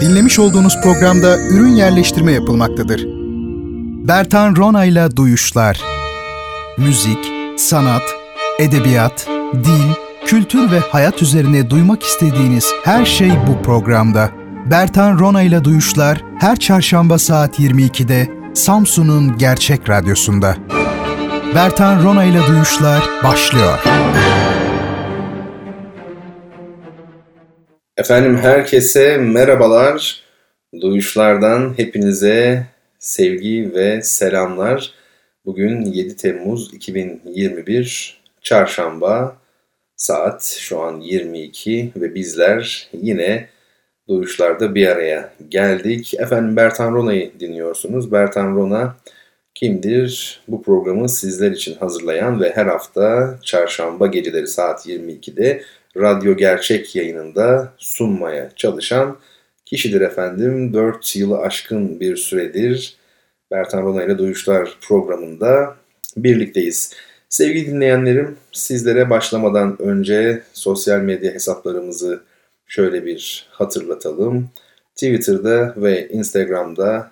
Dinlemiş olduğunuz programda ürün yerleştirme yapılmaktadır. Bertan Ronayla Duyuşlar Müzik, sanat, edebiyat, dil, kültür ve hayat üzerine duymak istediğiniz her şey bu programda. Bertan Ronayla Duyuşlar her çarşamba saat 22'de Samsun'un Gerçek Radyosu'nda. Bertan Ronayla Duyuşlar başlıyor. Efendim herkese merhabalar. Duyuşlardan hepinize sevgi ve selamlar. Bugün 7 Temmuz 2021 Çarşamba saat şu an 22 ve bizler yine Duyuşlarda bir araya geldik. Efendim Bertan Rona'yı dinliyorsunuz. Bertan Rona kimdir? Bu programı sizler için hazırlayan ve her hafta çarşamba geceleri saat 22'de Radyo Gerçek yayınında sunmaya çalışan kişidir efendim. 4 yılı aşkın bir süredir Bertan Rona ile Duyuşlar programında birlikteyiz. Sevgili dinleyenlerim, sizlere başlamadan önce sosyal medya hesaplarımızı şöyle bir hatırlatalım. Twitter'da ve Instagram'da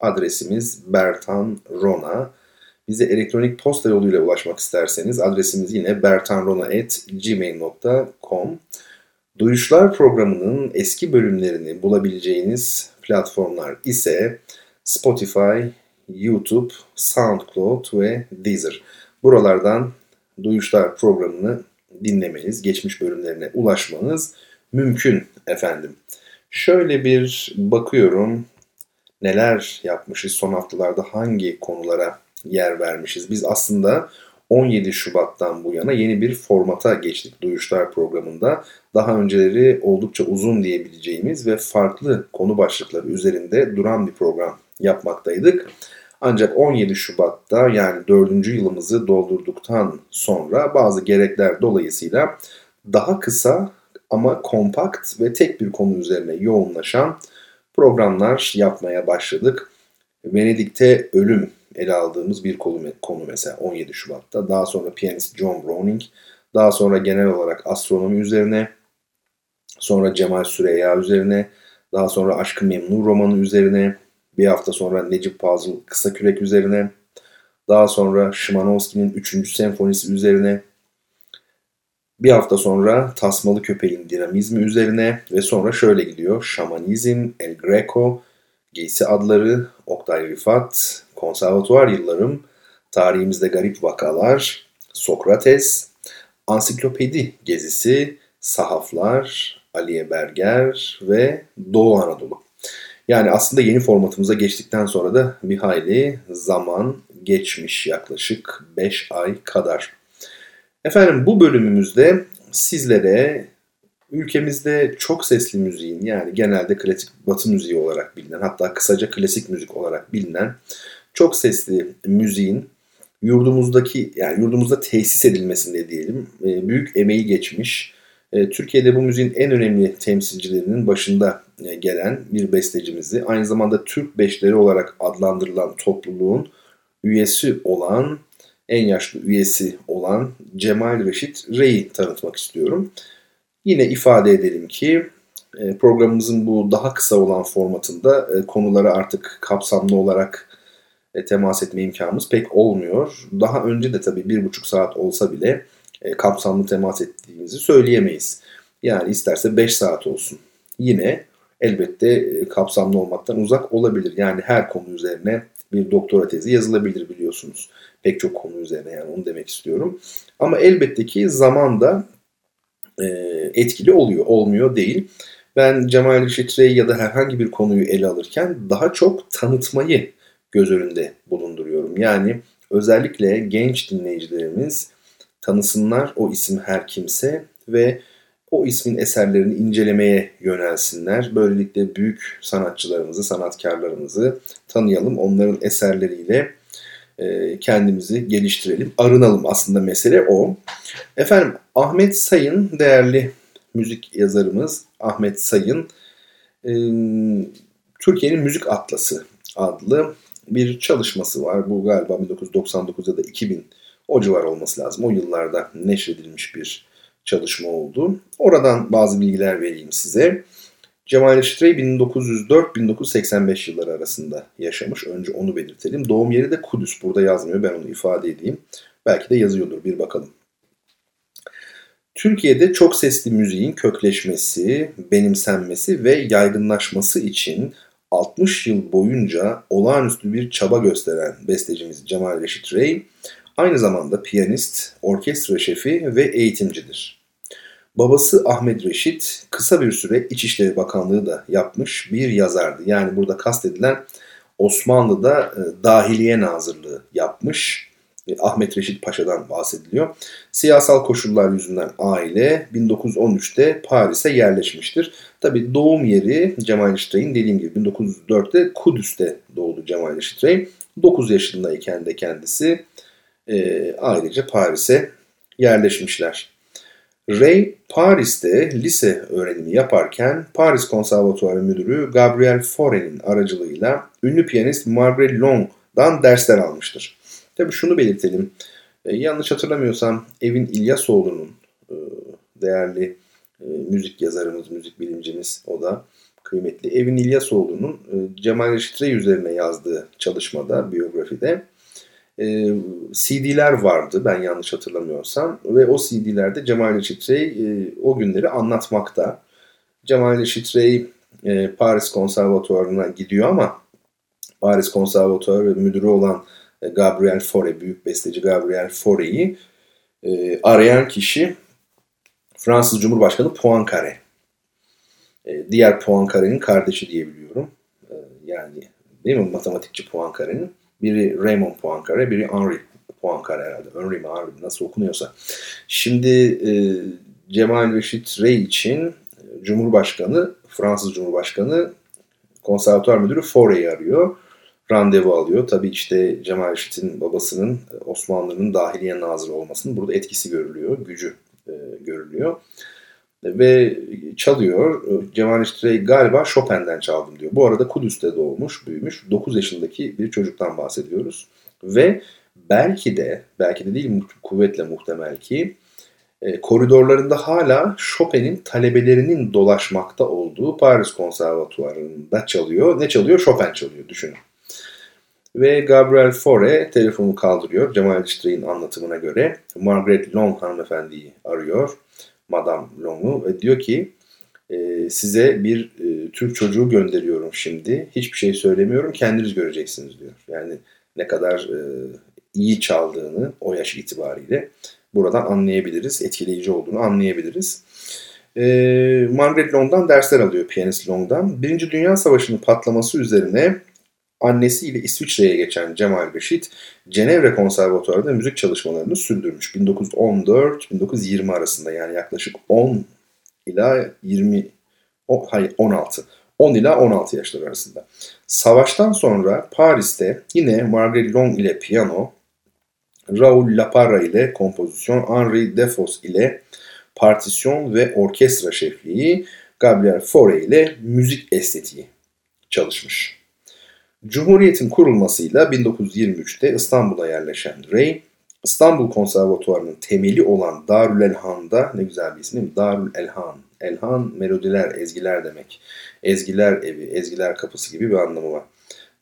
adresimiz Bertan Rona. Bize elektronik posta yoluyla ulaşmak isterseniz adresimiz yine bertanrona.gmail.com Duyuşlar programının eski bölümlerini bulabileceğiniz platformlar ise Spotify, YouTube, SoundCloud ve Deezer. Buralardan Duyuşlar programını dinlemeniz, geçmiş bölümlerine ulaşmanız mümkün efendim. Şöyle bir bakıyorum neler yapmışız son haftalarda hangi konulara yer vermişiz. Biz aslında 17 Şubat'tan bu yana yeni bir formata geçtik Duyuşlar programında. Daha önceleri oldukça uzun diyebileceğimiz ve farklı konu başlıkları üzerinde duran bir program yapmaktaydık. Ancak 17 Şubat'ta yani 4. yılımızı doldurduktan sonra bazı gerekler dolayısıyla daha kısa ama kompakt ve tek bir konu üzerine yoğunlaşan programlar yapmaya başladık. Venedik'te ölüm ele aldığımız bir konu mesela 17 Şubat'ta. Daha sonra piyanist John Browning, daha sonra genel olarak astronomi üzerine, sonra Cemal Süreyya üzerine, daha sonra Aşkı Memnu romanı üzerine, bir hafta sonra Necip Fazıl Kısa Kürek üzerine, daha sonra Şimanowski'nin 3. senfonisi üzerine, bir hafta sonra Tasmalı Köpeğin dinamizmi üzerine ve sonra şöyle gidiyor. Şamanizm, El Greco, Giysi adları, Oktay Rifat, konservatuvar yıllarım, tarihimizde garip vakalar, Sokrates, ansiklopedi gezisi, sahaflar, Aliye Berger ve Doğu Anadolu. Yani aslında yeni formatımıza geçtikten sonra da bir hayli zaman geçmiş yaklaşık 5 ay kadar. Efendim bu bölümümüzde sizlere ülkemizde çok sesli müziğin yani genelde klasik batı müziği olarak bilinen hatta kısaca klasik müzik olarak bilinen çok sesli müziğin yurdumuzdaki yani yurdumuzda tesis edilmesinde diyelim e, büyük emeği geçmiş. E, Türkiye'de bu müziğin en önemli temsilcilerinin başında e, gelen bir bestecimizi aynı zamanda Türk Beşleri olarak adlandırılan topluluğun üyesi olan en yaşlı üyesi olan Cemal Reşit Rey'i tanıtmak istiyorum. Yine ifade edelim ki programımızın bu daha kısa olan formatında konuları artık kapsamlı olarak temas etme imkanımız pek olmuyor. Daha önce de tabii bir buçuk saat olsa bile e, kapsamlı temas ettiğimizi söyleyemeyiz. Yani isterse 5 saat olsun. Yine elbette e, kapsamlı olmaktan uzak olabilir. Yani her konu üzerine bir doktora tezi yazılabilir biliyorsunuz. Pek çok konu üzerine yani onu demek istiyorum. Ama elbette ki zaman da e, etkili oluyor, olmuyor değil. Ben Cemal Reşit Rey ya da herhangi bir konuyu ele alırken daha çok tanıtmayı göz önünde bulunduruyorum. Yani özellikle genç dinleyicilerimiz tanısınlar o isim her kimse ve o ismin eserlerini incelemeye yönelsinler. Böylelikle büyük sanatçılarımızı, sanatkarlarımızı tanıyalım. Onların eserleriyle e, kendimizi geliştirelim, arınalım aslında mesele o. Efendim Ahmet Sayın değerli müzik yazarımız Ahmet Sayın e, Türkiye'nin Müzik Atlası adlı bir çalışması var. Bu galiba 1999 ya da 2000 o civar olması lazım. O yıllarda neşredilmiş bir çalışma oldu. Oradan bazı bilgiler vereyim size. Cemal Reşit Rey 1904-1985 yılları arasında yaşamış. Önce onu belirtelim. Doğum yeri de Kudüs. Burada yazmıyor. Ben onu ifade edeyim. Belki de yazıyordur. Bir bakalım. Türkiye'de çok sesli müziğin kökleşmesi, benimsenmesi ve yaygınlaşması için 60 yıl boyunca olağanüstü bir çaba gösteren bestecimiz Cemal Reşit Rey, aynı zamanda piyanist, orkestra şefi ve eğitimcidir. Babası Ahmet Reşit kısa bir süre İçişleri Bakanlığı da yapmış bir yazardı. Yani burada kastedilen Osmanlı'da e, Dahiliye Nazırlığı yapmış. E, Ahmet Reşit Paşa'dan bahsediliyor. Siyasal koşullar yüzünden aile 1913'te Paris'e yerleşmiştir. Tabi doğum yeri Cemal Reşit'in dediğim gibi 1904'te Kudüs'te doğdu Cemal Reşit 9 yaşındayken de kendisi e, ailece Paris'e yerleşmişler. Ray Paris'te lise öğrenimi yaparken Paris Konservatuarı Müdürü Gabriel Faure'nin aracılığıyla ünlü piyanist Margaret Long'dan dersler almıştır. Tabii şunu belirtelim. E, yanlış hatırlamıyorsam Evin İlyasoğlu'nun e, değerli e, müzik yazarımız, müzik bilimcimiz o da kıymetli. Evin İlyasoğlu'nun e, Cemal Reşit Rey üzerine yazdığı çalışmada, biyografide e, CD'ler vardı ben yanlış hatırlamıyorsam ve o CD'lerde Cemal Reşit Rey e, o günleri anlatmakta. Cemal Reşit Rey e, Paris Konservatuvarı'na gidiyor ama Paris Konservatuvarı müdürü olan Gabriel Fauré, büyük besteci Gabriel Fauré'yi e, arayan kişi Fransız Cumhurbaşkanı Poincaré. E, diğer Poincaré'nin kardeşi diyebiliyorum. E, yani değil mi matematikçi Poincaré'nin. Biri Raymond Poincaré, biri Henri Poincaré herhalde. Henri mi Henri nasıl okunuyorsa. Şimdi e, Cemal Reşit Rey için e, Cumhurbaşkanı, Fransız Cumhurbaşkanı konservatuar müdürü Fauré'yi arıyor. Randevu alıyor. Tabii işte Cemal Reşit'in babasının Osmanlı'nın dahiliye nazırı olmasının burada etkisi görülüyor, gücü e, görülüyor. Ve çalıyor. Cemal Reşit galiba Chopin'den çaldım diyor. Bu arada Kudüs'te doğmuş, büyümüş. 9 yaşındaki bir çocuktan bahsediyoruz. Ve belki de, belki de değil kuvvetle muhtemel ki e, koridorlarında hala Chopin'in talebelerinin dolaşmakta olduğu Paris Konservatuvarı'nda çalıyor. Ne çalıyor? Chopin çalıyor düşünün. Ve Gabriel Fauré telefonu kaldırıyor. Cemal Reşit'in anlatımına göre Margaret Long hanımefendiyi arıyor Madame Long'u ve diyor ki e, size bir e, Türk çocuğu gönderiyorum şimdi. Hiçbir şey söylemiyorum kendiniz göreceksiniz diyor. Yani ne kadar e, iyi çaldığını o yaş itibariyle buradan anlayabiliriz. Etkileyici olduğunu anlayabiliriz. E, Margaret Long'dan dersler alıyor piyanist Long'dan. Birinci Dünya Savaşı'nın patlaması üzerine annesiyle İsviçre'ye geçen Cemal Reşit, Cenevre Konservatuarı'nda müzik çalışmalarını sürdürmüş. 1914-1920 arasında yani yaklaşık 10 ila 20, o, hayır 16, 10 ila 16 yaşlar arasında. Savaştan sonra Paris'te yine Marguerite Long ile piyano, Raoul Laparra ile kompozisyon, Henri Defos ile partisyon ve orkestra şefliği, Gabriel Fauré ile müzik estetiği çalışmış. Cumhuriyet'in kurulmasıyla 1923'te İstanbul'a yerleşen Ray, İstanbul Konservatuvarı'nın temeli olan Darül Elhan'da, ne güzel bir isim değil mi? Darül Elhan. Elhan melodiler, ezgiler demek. Ezgiler evi, ezgiler kapısı gibi bir anlamı var.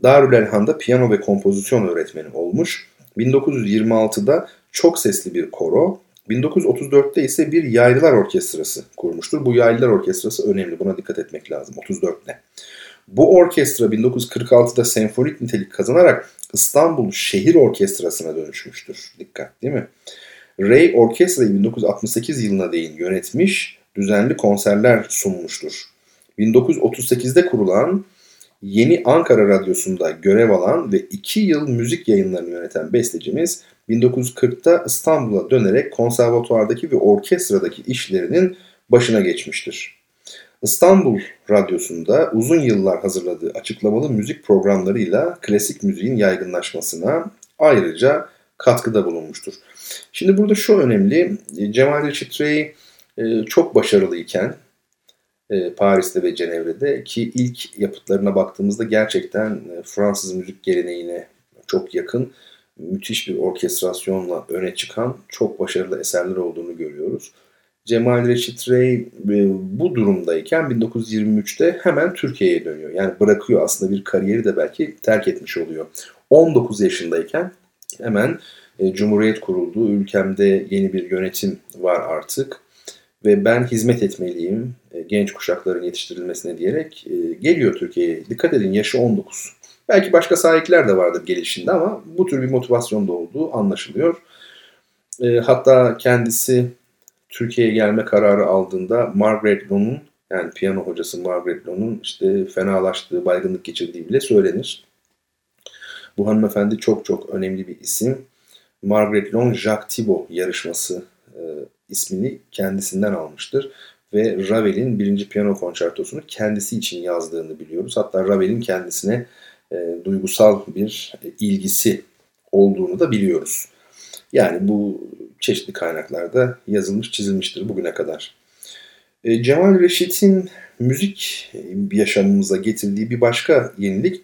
Darül Elhan'da piyano ve kompozisyon öğretmeni olmuş. 1926'da çok sesli bir koro, 1934'te ise bir yaylılar orkestrası kurmuştur. Bu yaylılar orkestrası önemli. Buna dikkat etmek lazım. 34'te. Bu orkestra 1946'da senfonik nitelik kazanarak İstanbul Şehir Orkestrası'na dönüşmüştür. Dikkat değil mi? Ray orkestrayı 1968 yılına değin yönetmiş, düzenli konserler sunmuştur. 1938'de kurulan Yeni Ankara Radyosu'nda görev alan ve 2 yıl müzik yayınlarını yöneten bestecimiz 1940'ta İstanbul'a dönerek konservatuardaki ve orkestradaki işlerinin başına geçmiştir. İstanbul Radyosu'nda uzun yıllar hazırladığı açıklamalı müzik programlarıyla klasik müziğin yaygınlaşmasına ayrıca katkıda bulunmuştur. Şimdi burada şu önemli, Cemal Reşit Rey e, çok başarılıyken e, Paris'te ve Cenevre'de ki ilk yapıtlarına baktığımızda gerçekten e, Fransız müzik geleneğine çok yakın müthiş bir orkestrasyonla öne çıkan çok başarılı eserler olduğunu görüyoruz. Cemal Reşit Rey e, bu durumdayken 1923'te hemen Türkiye'ye dönüyor. Yani bırakıyor aslında bir kariyeri de belki terk etmiş oluyor. 19 yaşındayken hemen e, Cumhuriyet kuruldu. Ülkemde yeni bir yönetim var artık ve ben hizmet etmeliyim e, genç kuşakların yetiştirilmesine diyerek geliyor Türkiye'ye. Dikkat edin yaşı 19. Belki başka sahipler de vardır gelişinde ama bu tür bir motivasyon da olduğu anlaşılıyor. Hatta kendisi Türkiye'ye gelme kararı aldığında Margaret Lohn'un yani piyano hocası Margaret Lohn'un işte fenalaştığı, baygınlık geçirdiği bile söylenir. Bu hanımefendi çok çok önemli bir isim. Margaret Long Jacques Thibault yarışması e, ismini kendisinden almıştır. Ve Ravel'in birinci piyano konçertosunu kendisi için yazdığını biliyoruz. Hatta Ravel'in kendisine e, duygusal bir e, ilgisi olduğunu da biliyoruz. Yani bu çeşitli kaynaklarda yazılmış, çizilmiştir bugüne kadar. E, Cemal Reşit'in müzik yaşamımıza getirdiği bir başka yenilik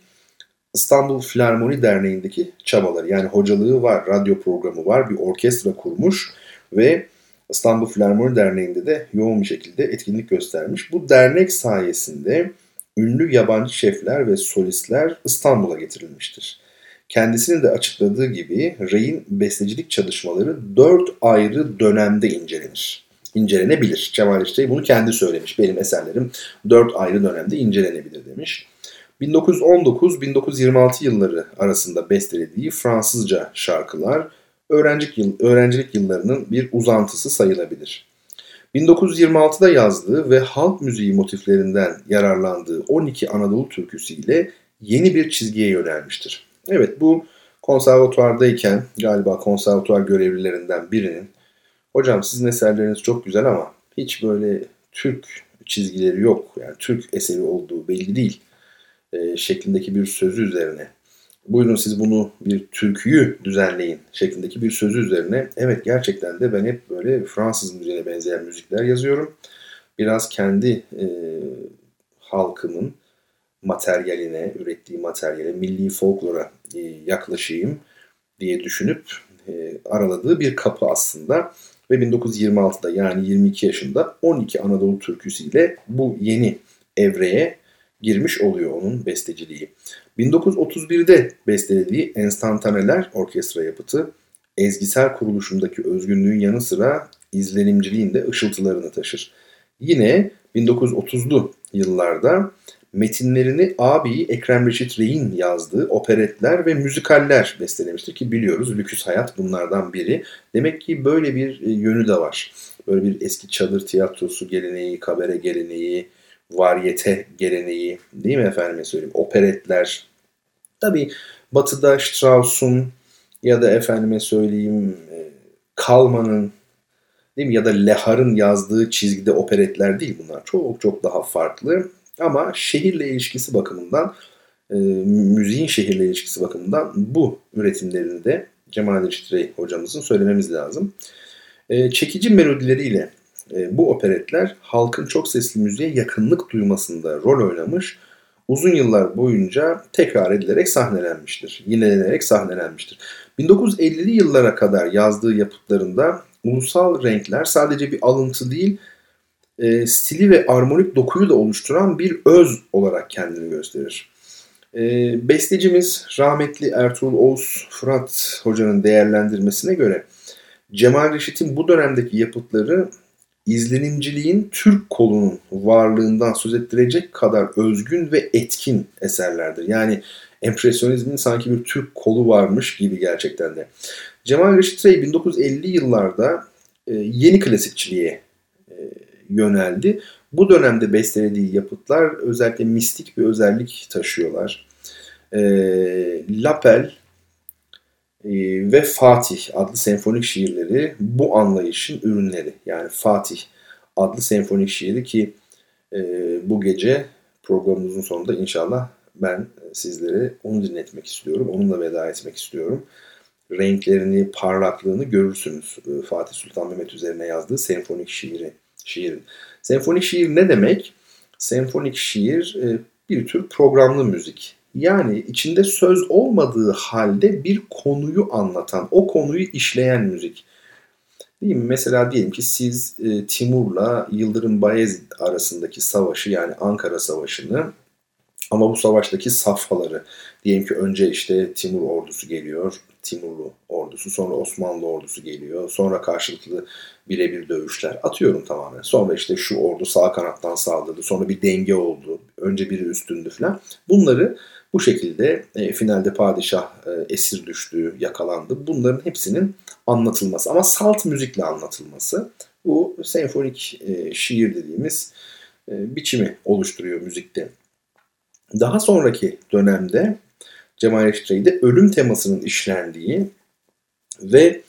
İstanbul Filarmoni Derneği'ndeki çabaları. Yani hocalığı var, radyo programı var, bir orkestra kurmuş ve İstanbul Filarmoni Derneği'nde de yoğun bir şekilde etkinlik göstermiş. Bu dernek sayesinde ünlü yabancı şefler ve solistler İstanbul'a getirilmiştir. Kendisinin de açıkladığı gibi Ray'in bestecilik çalışmaları dört ayrı dönemde incelenir. İncelenebilir. Cemal İşte bunu kendi söylemiş. Benim eserlerim dört ayrı dönemde incelenebilir demiş. 1919-1926 yılları arasında bestelediği Fransızca şarkılar öğrencilik, yıl, öğrencilik yıllarının bir uzantısı sayılabilir. 1926'da yazdığı ve halk müziği motiflerinden yararlandığı 12 Anadolu türküsüyle yeni bir çizgiye yönelmiştir. Evet bu konservatuvardayken galiba konservatuvar görevlilerinden birinin hocam sizin eserleriniz çok güzel ama hiç böyle Türk çizgileri yok. Yani Türk eseri olduğu belli değil e, şeklindeki bir sözü üzerine. Buyurun siz bunu bir türküyü düzenleyin şeklindeki bir sözü üzerine. Evet gerçekten de ben hep böyle Fransız müziğine benzeyen müzikler yazıyorum. Biraz kendi e, halkımın materyaline, ürettiği materyale, milli folklora e, yaklaşayım diye düşünüp e, araladığı bir kapı aslında. Ve 1926'da yani 22 yaşında 12 Anadolu türküsüyle bu yeni evreye girmiş oluyor onun besteciliği. 1931'de bestelediği Enstantaneler orkestra yapıtı ezgisel kuruluşundaki özgünlüğün yanı sıra izlenimciliğin de ışıltılarını taşır. Yine 1930'lu yıllarda metinlerini abi Ekrem Reşit Rey'in yazdığı operetler ve müzikaller bestelemiştir ki biliyoruz Lüküs Hayat bunlardan biri. Demek ki böyle bir e, yönü de var. Böyle bir eski çadır tiyatrosu geleneği, kabare geleneği, varyete geleneği değil mi efendime söyleyeyim operetler. Tabi batıda Strauss'un ya da efendime söyleyeyim e, Kalman'ın değil mi ya da Lehar'ın yazdığı çizgide operetler değil bunlar. Çok çok daha farklı. Ama şehirle ilişkisi bakımından, e, müziğin şehirle ilişkisi bakımından bu üretimlerini de Cemal Reşit hocamızın söylememiz lazım. E, çekici melodileriyle e, bu operetler halkın çok sesli müziğe yakınlık duymasında rol oynamış, uzun yıllar boyunca tekrar edilerek sahnelenmiştir, yinelenerek sahnelenmiştir. 1950'li yıllara kadar yazdığı yapıtlarında ulusal renkler sadece bir alıntı değil, e, stili ve armonik dokuyu da oluşturan bir öz olarak kendini gösterir. E, bestecimiz rahmetli Ertuğrul Oğuz Fırat Hoca'nın değerlendirmesine göre Cemal Reşit'in bu dönemdeki yapıtları izlenimciliğin Türk kolunun varlığından söz ettirecek kadar özgün ve etkin eserlerdir. Yani empresyonizmin sanki bir Türk kolu varmış gibi gerçekten de. Cemal Reşit Rey 1950 yıllarda e, yeni klasikçiliğe yöneldi. Bu dönemde bestelediği yapıtlar özellikle mistik bir özellik taşıyorlar. E, Lapel e, ve Fatih adlı senfonik şiirleri bu anlayışın ürünleri. Yani Fatih adlı senfonik şiiri ki e, bu gece programımızın sonunda inşallah ben sizlere onu dinletmek istiyorum. Onunla veda etmek istiyorum. Renklerini, parlaklığını görürsünüz. E, Fatih Sultan Mehmet üzerine yazdığı senfonik şiiri şiirin. Senfonik şiir ne demek? Senfonik şiir e, bir tür programlı müzik. Yani içinde söz olmadığı halde bir konuyu anlatan, o konuyu işleyen müzik. Değil mi? Mesela diyelim ki siz e, Timur'la Yıldırım Bayezid arasındaki savaşı yani Ankara Savaşı'nı ama bu savaştaki safhaları diyelim ki önce işte Timur ordusu geliyor. Timurlu ordusu sonra Osmanlı ordusu geliyor. Sonra karşılıklı birebir dövüşler. Atıyorum tamamen. Sonra işte şu ordu sağ kanattan saldırdı. Sonra bir denge oldu. Önce biri üstündü falan. Bunları bu şekilde e, finalde padişah e, esir düştü, yakalandı. Bunların hepsinin anlatılması ama salt müzikle anlatılması bu senfonik e, şiir dediğimiz e, biçimi oluşturuyor müzikte. Daha sonraki dönemde Cemal Reşitre'de ölüm temasının işlendiği ve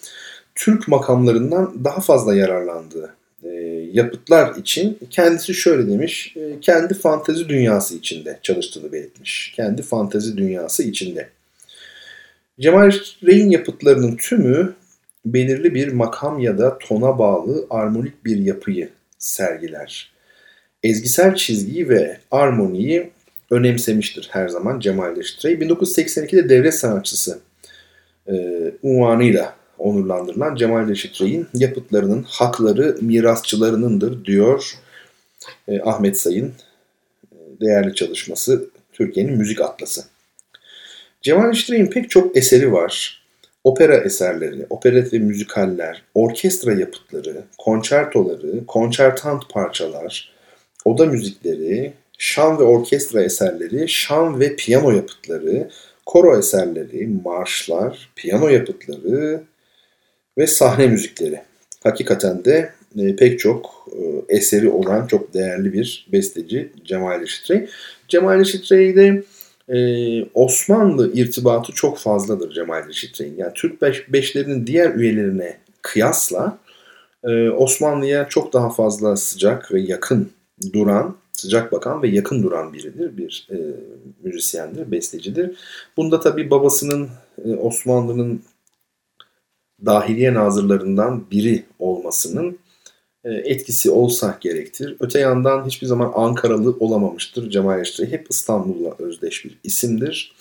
Türk makamlarından daha fazla yararlandığı e, yapıtlar için kendisi şöyle demiş, e, kendi fantezi dünyası içinde çalıştığını belirtmiş. Kendi fantezi dünyası içinde. Cemal Rey'in yapıtlarının tümü belirli bir makam ya da tona bağlı armonik bir yapıyı sergiler. Ezgisel çizgiyi ve armoniyi önemsemiştir her zaman Cemal Reşit 1982'de devlet sanatçısı e, unvanıyla onurlandırılan Cemal Reşit Rey'in yapıtlarının hakları mirasçılarınındır diyor e, Ahmet Sayın e, değerli çalışması Türkiye'nin Müzik Atlası. Cemal Reşit Rey'in pek çok eseri var. Opera eserleri, operet ve müzikaller, orkestra yapıtları, konçertoları, konçertant parçalar, oda müzikleri, şan ve orkestra eserleri, şan ve piyano yapıtları, koro eserleri, marşlar, piyano yapıtları ve sahne müzikleri. Hakikaten de e, pek çok e, eseri olan çok değerli bir besteci Cemal Reşit Cemal Reşit de e, Osmanlı irtibatı çok fazladır Cemal Reşit Yani Türk beş, beşlerinin diğer üyelerine kıyasla e, Osmanlı'ya çok daha fazla sıcak ve yakın duran sıcak bakan ve yakın duran biridir. Bir e, müzisyendir, bestecidir. Bunda tabii babasının e, Osmanlı'nın dahiliye nazırlarından biri olmasının e, etkisi olsa gerektir. Öte yandan hiçbir zaman Ankaralı olamamıştır Cemal Reşit'i. Hep İstanbul'la özdeş bir isimdir.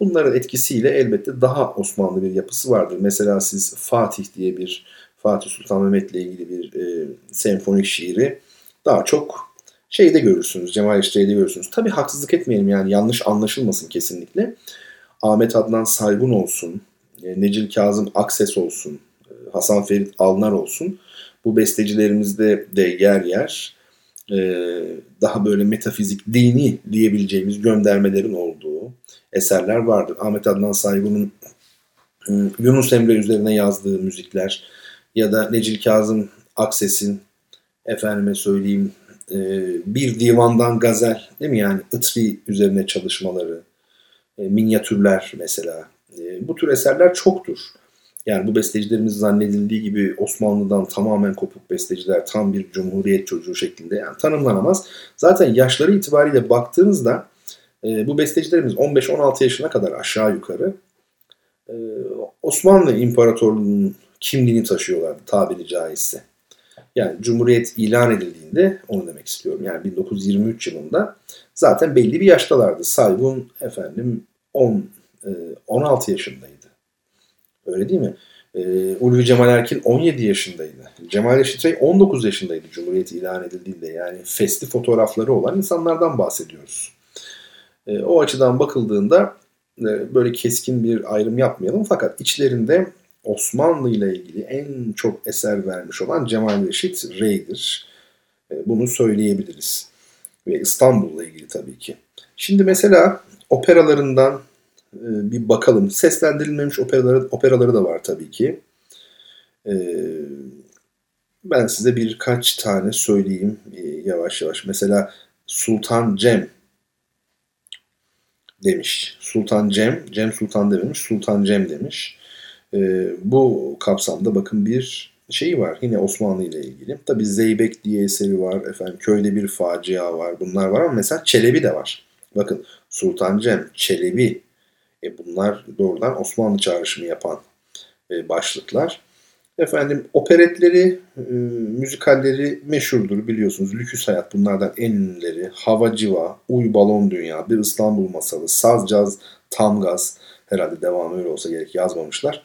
Bunların etkisiyle elbette daha Osmanlı bir yapısı vardır. Mesela siz Fatih diye bir Fatih Sultan Mehmet'le ilgili bir e, senfonik şiiri daha çok şeyde görürsünüz. Cemal İşçi'de görürsünüz. Tabi haksızlık etmeyelim yani yanlış anlaşılmasın kesinlikle. Ahmet Adnan Saygun olsun, e, Necil Kazım Akses olsun, e, Hasan Ferit Alnar olsun. Bu bestecilerimizde de yer yer e, daha böyle metafizik, dini diyebileceğimiz göndermelerin olduğu eserler vardır. Ahmet Adnan Saygun'un Yunus Emre üzerine yazdığı müzikler ya da Necil Kazım Akses'in efendime söyleyeyim e, bir divandan gazel değil mi yani ıtri üzerine çalışmaları, e, minyatürler mesela. E, bu tür eserler çoktur. Yani bu bestecilerimiz zannedildiği gibi Osmanlı'dan tamamen kopuk besteciler, tam bir cumhuriyet çocuğu şeklinde yani tanımlanamaz. Zaten yaşları itibariyle baktığınızda e, bu bestecilerimiz 15-16 yaşına kadar aşağı yukarı e, Osmanlı İmparatorluğu'nun kimliğini taşıyorlardı tabiri caizse. Yani Cumhuriyet ilan edildiğinde onu demek istiyorum. Yani 1923 yılında zaten belli bir yaştalardı. Saygun efendim 10 16 e, yaşındaydı. Öyle değil mi? E, Ulvi Cemal Erkin 17 yaşındaydı. Cemal Reşit 19 yaşındaydı Cumhuriyet ilan edildiğinde. Yani festi fotoğrafları olan insanlardan bahsediyoruz. E, o açıdan bakıldığında böyle keskin bir ayrım yapmayalım. Fakat içlerinde Osmanlı ile ilgili en çok eser vermiş olan Cemal Reşit Rey'dir. E, bunu söyleyebiliriz. Ve İstanbul'la ilgili tabii ki. Şimdi mesela operalarından e, bir bakalım. Seslendirilmemiş operaları, operaları da var tabii ki. E, ben size birkaç tane söyleyeyim yavaş yavaş. Mesela Sultan Cem demiş. Sultan Cem, Cem Sultan dememiş, Sultan Cem demiş. E, bu kapsamda bakın bir şeyi var yine Osmanlı ile ilgili. Tabi Zeybek diye eseri var. Efendim köyde bir facia var. Bunlar var ama mesela Çelebi de var. Bakın Sultan Cem, Çelebi e bunlar doğrudan Osmanlı çağrışımı yapan e, başlıklar. Efendim operetleri, e, müzikalleri meşhurdur biliyorsunuz. Lüküs Hayat bunlardan en ünlüleri. Hava Civa, Uy Balon Dünya, Bir İstanbul Masalı, Saz Caz, Tam Gaz. Herhalde devamı öyle olsa gerek yazmamışlar.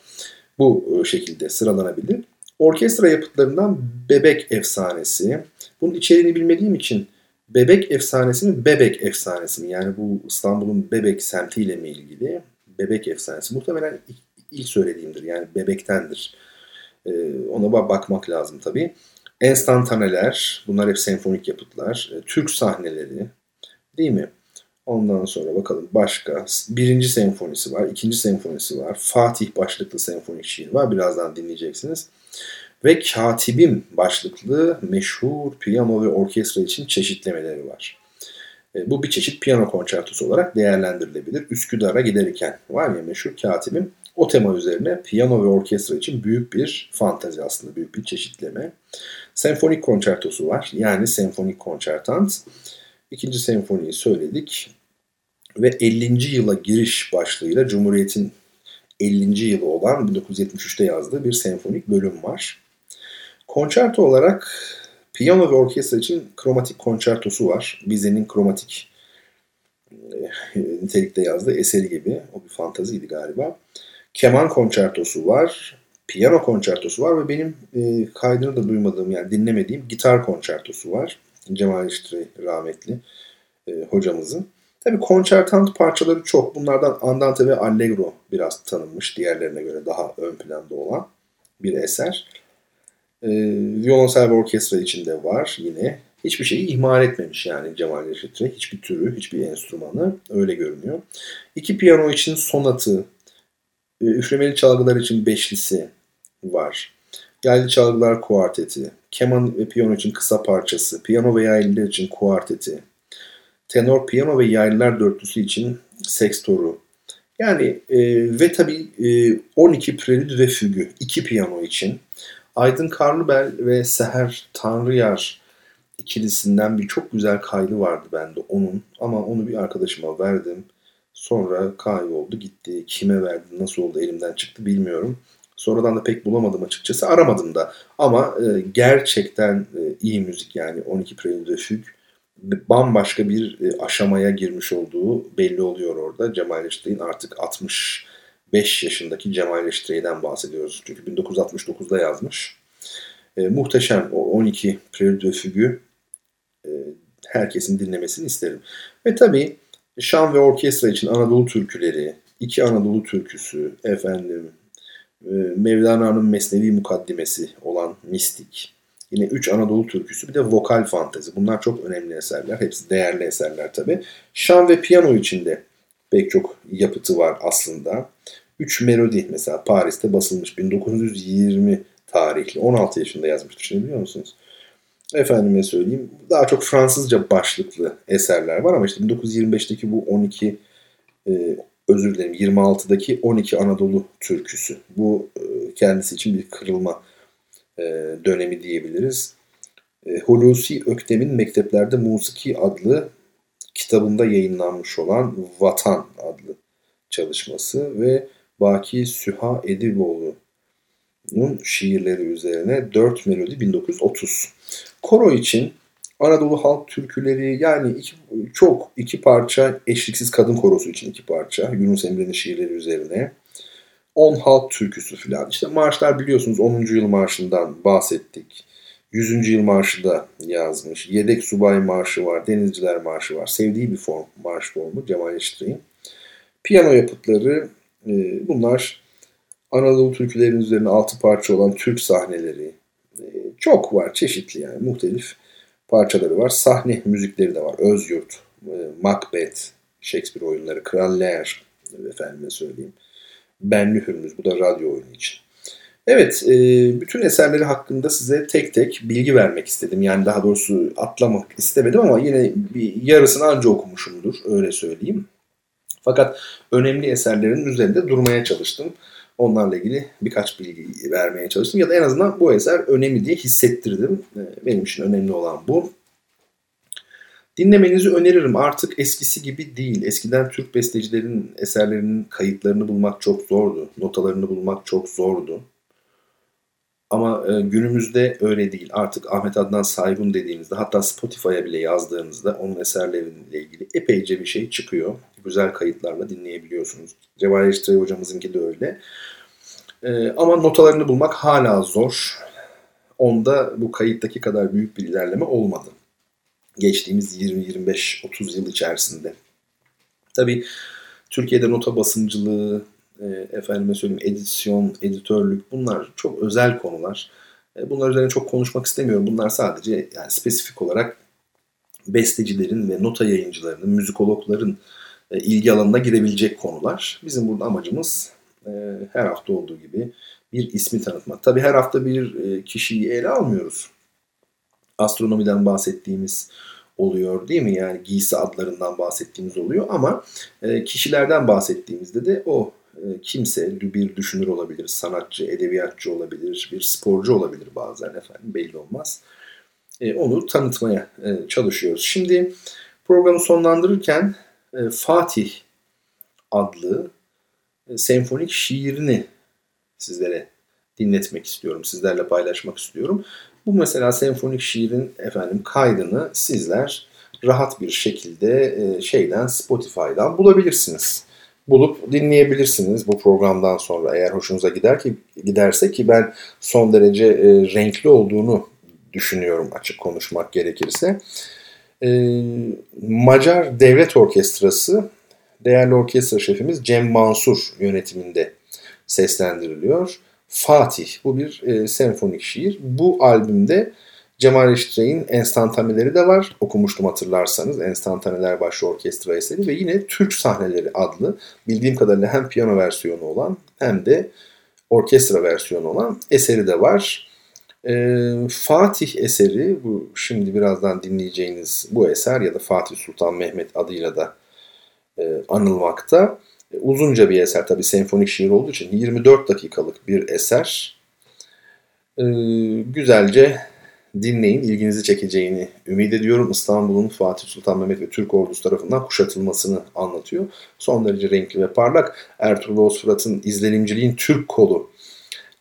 Bu e, şekilde sıralanabilir. Orkestra yapıtlarından Bebek Efsanesi. Bunun içeriğini bilmediğim için Bebek Efsanesi mi, Bebek Efsanesi mi? Yani bu İstanbul'un Bebek semtiyle mi ilgili? Bebek Efsanesi. Muhtemelen ilk söylediğimdir. Yani Bebek'tendir. Ee, ona bakmak lazım tabii. Enstantaneler, bunlar hep senfonik yapıtlar. Ee, Türk sahneleri, değil mi? Ondan sonra bakalım başka. Birinci senfonisi var, ikinci senfonisi var. Fatih başlıklı senfonik şiir var. Birazdan dinleyeceksiniz. Ve Katibim başlıklı meşhur piyano ve orkestra için çeşitlemeleri var. E, bu bir çeşit piyano konçertosu olarak değerlendirilebilir. Üsküdar'a giderken var ya meşhur Katibim. O tema üzerine piyano ve orkestra için büyük bir fantazi aslında, büyük bir çeşitleme. Senfonik konçertosu var. Yani senfonik konçertant. İkinci senfoniyi söyledik ve 50. yıla giriş başlığıyla Cumhuriyet'in 50. yılı olan 1973'te yazdığı bir senfonik bölüm var. Konçerto olarak piyano ve orkestra için kromatik konçertosu var. Bize'nin kromatik e, nitelikte yazdığı eseri gibi. O bir fantaziydi galiba. Keman konçertosu var. Piyano konçertosu var ve benim e, kaydını da duymadığım yani dinlemediğim gitar konçertosu var. Cemal İştiri rahmetli e, hocamızın. Tabii konçertant parçaları çok. Bunlardan Andante ve Allegro biraz tanınmış. Diğerlerine göre daha ön planda olan bir eser. E, violonsel ve orkestra içinde var yine. Hiçbir şeyi ihmal etmemiş yani Cemal Reşit'e. Hiçbir türü, hiçbir enstrümanı öyle görünüyor. İki piyano için sonatı, e, üflemeli çalgılar için beşlisi var. Yaylı çalgılar kuarteti, keman ve piyano için kısa parçası, piyano ve yaylılar için kuarteti, tenor, piyano ve yaylılar dörtlüsü için sekstoru. Yani e, ve tabii e, 12 prelüd ve fügü iki piyano için. Aydın Karlıbel ve Seher Tanrıyar ikilisinden bir çok güzel kaydı vardı bende onun. Ama onu bir arkadaşıma verdim. Sonra kayboldu gitti. Kime verdim nasıl oldu elimden çıktı bilmiyorum. Sonradan da pek bulamadım açıkçası. Aramadım da. Ama e, gerçekten e, iyi müzik yani 12 Prelude Füg bambaşka bir e, aşamaya girmiş olduğu belli oluyor orada. Cemal Reşit'in artık 65 yaşındaki Cemal Reşit'den bahsediyoruz. Çünkü 1969'da yazmış. E, muhteşem o 12 Prelude Füg'ü e, herkesin dinlemesini isterim. Ve tabii şan ve orkestra için Anadolu türküleri, iki Anadolu türküsü, efendim Mevlana'nın Mesnevi mukaddimesi olan Mistik, Yine 3 Anadolu türküsü bir de vokal fantezi. Bunlar çok önemli eserler. Hepsi değerli eserler tabi. Şan ve piyano içinde pek çok yapıtı var aslında. 3 melodi mesela Paris'te basılmış 1920 tarihli. 16 yaşında yazmıştır şimdi biliyor musunuz? Efendime söyleyeyim daha çok Fransızca başlıklı eserler var ama işte 1925'teki bu 12 e, özür dilerim 26'daki 12 Anadolu türküsü. Bu e, kendisi için bir kırılma e, dönemi diyebiliriz. E, Hulusi Öktem'in Mekteplerde Musiki adlı kitabında yayınlanmış olan Vatan adlı çalışması ve Baki Süha Ediboğlu'nun şiirleri üzerine 4 melodi 1930. Koro için Anadolu halk türküleri yani iki, çok iki parça eşliksiz kadın korosu için iki parça Yunus Emre'nin şiirleri üzerine 10 halk türküsü falan. İşte marşlar biliyorsunuz 10. yıl marşından bahsettik. 100. yıl marşı da yazmış. Yedek subay marşı var, denizciler marşı var. Sevdiği bir form, marş formu Cemal Eşitre'nin. Piyano yapıtları e, bunlar Anadolu türkülerinin üzerine altı parça olan Türk sahneleri. E, çok var, çeşitli yani muhtelif parçaları var. Sahne müzikleri de var. Özyurt, e, Macbeth, Shakespeare oyunları, Kral Lear efendime söyleyeyim. Benli Hürmüz. Bu da radyo oyunu için. Evet, e, bütün eserleri hakkında size tek tek bilgi vermek istedim. Yani daha doğrusu atlamak istemedim ama yine bir yarısını anca okumuşumdur, öyle söyleyeyim. Fakat önemli eserlerin üzerinde durmaya çalıştım. Onlarla ilgili birkaç bilgi vermeye çalıştım. Ya da en azından bu eser önemli diye hissettirdim. E, benim için önemli olan bu. Dinlemenizi öneririm. Artık eskisi gibi değil. Eskiden Türk bestecilerin eserlerinin kayıtlarını bulmak çok zordu. Notalarını bulmak çok zordu. Ama e, günümüzde öyle değil. Artık Ahmet Adnan Saygun dediğinizde hatta Spotify'a bile yazdığınızda onun eserleriyle ilgili epeyce bir şey çıkıyor. Güzel kayıtlarla dinleyebiliyorsunuz. Cevahir İştiri hocamızınki de öyle. E, ama notalarını bulmak hala zor. onda bu kayıttaki kadar büyük bir ilerleme olmadı. Geçtiğimiz 20-25-30 yıl içerisinde. Tabii Türkiye'de nota basımcılığı, e, efendime söyleyeyim edisyon, editörlük bunlar çok özel konular. E, bunlar üzerine çok konuşmak istemiyorum. Bunlar sadece yani spesifik olarak bestecilerin ve nota yayıncılarının, müzikologların ilgi alanına girebilecek konular. Bizim burada amacımız e, her hafta olduğu gibi bir ismi tanıtmak. Tabii her hafta bir e, kişiyi ele almıyoruz. Astronomiden bahsettiğimiz oluyor değil mi? Yani giysi adlarından bahsettiğimiz oluyor ama kişilerden bahsettiğimizde de o kimse bir düşünür olabilir, sanatçı, edebiyatçı olabilir, bir sporcu olabilir bazen efendim belli olmaz. Onu tanıtmaya çalışıyoruz. Şimdi programı sonlandırırken Fatih adlı senfonik şiirini sizlere dinletmek istiyorum, sizlerle paylaşmak istiyorum. Bu mesela senfonik şiirin efendim kaydını sizler rahat bir şekilde e, şeyden Spotify'dan bulabilirsiniz. Bulup dinleyebilirsiniz bu programdan sonra eğer hoşunuza gider ki giderse ki ben son derece e, renkli olduğunu düşünüyorum açık konuşmak gerekirse. E, Macar Devlet Orkestrası değerli orkestra şefimiz Cem Mansur yönetiminde seslendiriliyor. Fatih bu bir e, senfonik şiir. Bu albümde Cemal Reşitre'nin enstantaneleri de var. Okumuştum hatırlarsanız. Enstantaneler başlı orkestra eseri ve yine Türk sahneleri adlı bildiğim kadarıyla hem piyano versiyonu olan hem de orkestra versiyonu olan eseri de var. Ee, Fatih eseri bu şimdi birazdan dinleyeceğiniz bu eser ya da Fatih Sultan Mehmet adıyla da e, anılmakta. E, uzunca bir eser tabi senfonik şiir olduğu için 24 dakikalık bir eser. E, güzelce dinleyin, ilginizi çekeceğini ümit ediyorum. İstanbul'un Fatih Sultan Mehmet ve Türk ordusu tarafından kuşatılmasını anlatıyor. Son derece renkli ve parlak. Ertuğrul Oğuz Fırat'ın izlenimciliğin Türk kolu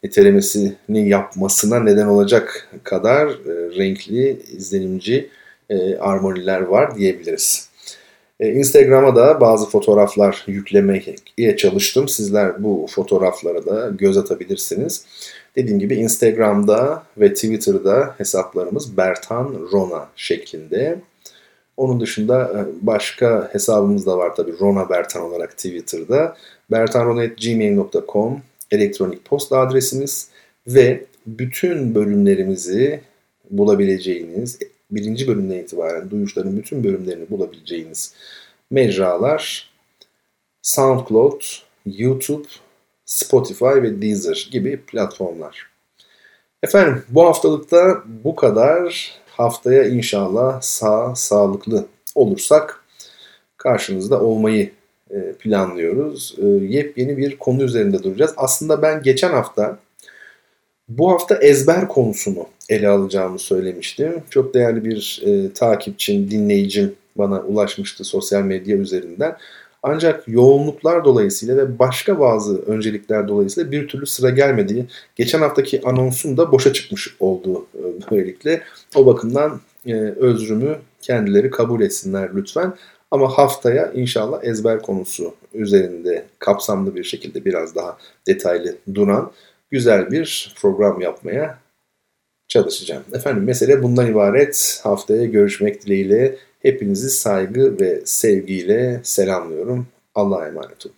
nitelemesini yapmasına neden olacak kadar e, renkli, izlenimci e, armoniler var diyebiliriz. E, Instagram'a da bazı fotoğraflar yüklemeye çalıştım. Sizler bu fotoğraflara da göz atabilirsiniz. Dediğim gibi Instagram'da ve Twitter'da hesaplarımız Bertan Rona şeklinde. Onun dışında başka hesabımız da var tabii Rona Bertan olarak Twitter'da. bertanrona.gmail.com elektronik posta adresimiz ve bütün bölümlerimizi bulabileceğiniz birinci bölümden itibaren duyuşların bütün bölümlerini bulabileceğiniz mecralar SoundCloud, YouTube, Spotify ve Deezer gibi platformlar. Efendim bu haftalıkta bu kadar. Haftaya inşallah sağ, sağlıklı olursak karşınızda olmayı planlıyoruz. E, yepyeni bir konu üzerinde duracağız. Aslında ben geçen hafta bu hafta ezber konusunu ele alacağımı söylemiştim. Çok değerli bir e, takipçim, dinleyicim bana ulaşmıştı sosyal medya üzerinden. Ancak yoğunluklar dolayısıyla ve başka bazı öncelikler dolayısıyla bir türlü sıra gelmediği, geçen haftaki anonsum da boşa çıkmış olduğu e, böylelikle. O bakımdan e, özrümü kendileri kabul etsinler lütfen. Ama haftaya inşallah ezber konusu üzerinde kapsamlı bir şekilde biraz daha detaylı duran güzel bir program yapmaya çalışacağım. Efendim mesele bundan ibaret. Haftaya görüşmek dileğiyle hepinizi saygı ve sevgiyle selamlıyorum. Allah'a emanet olun.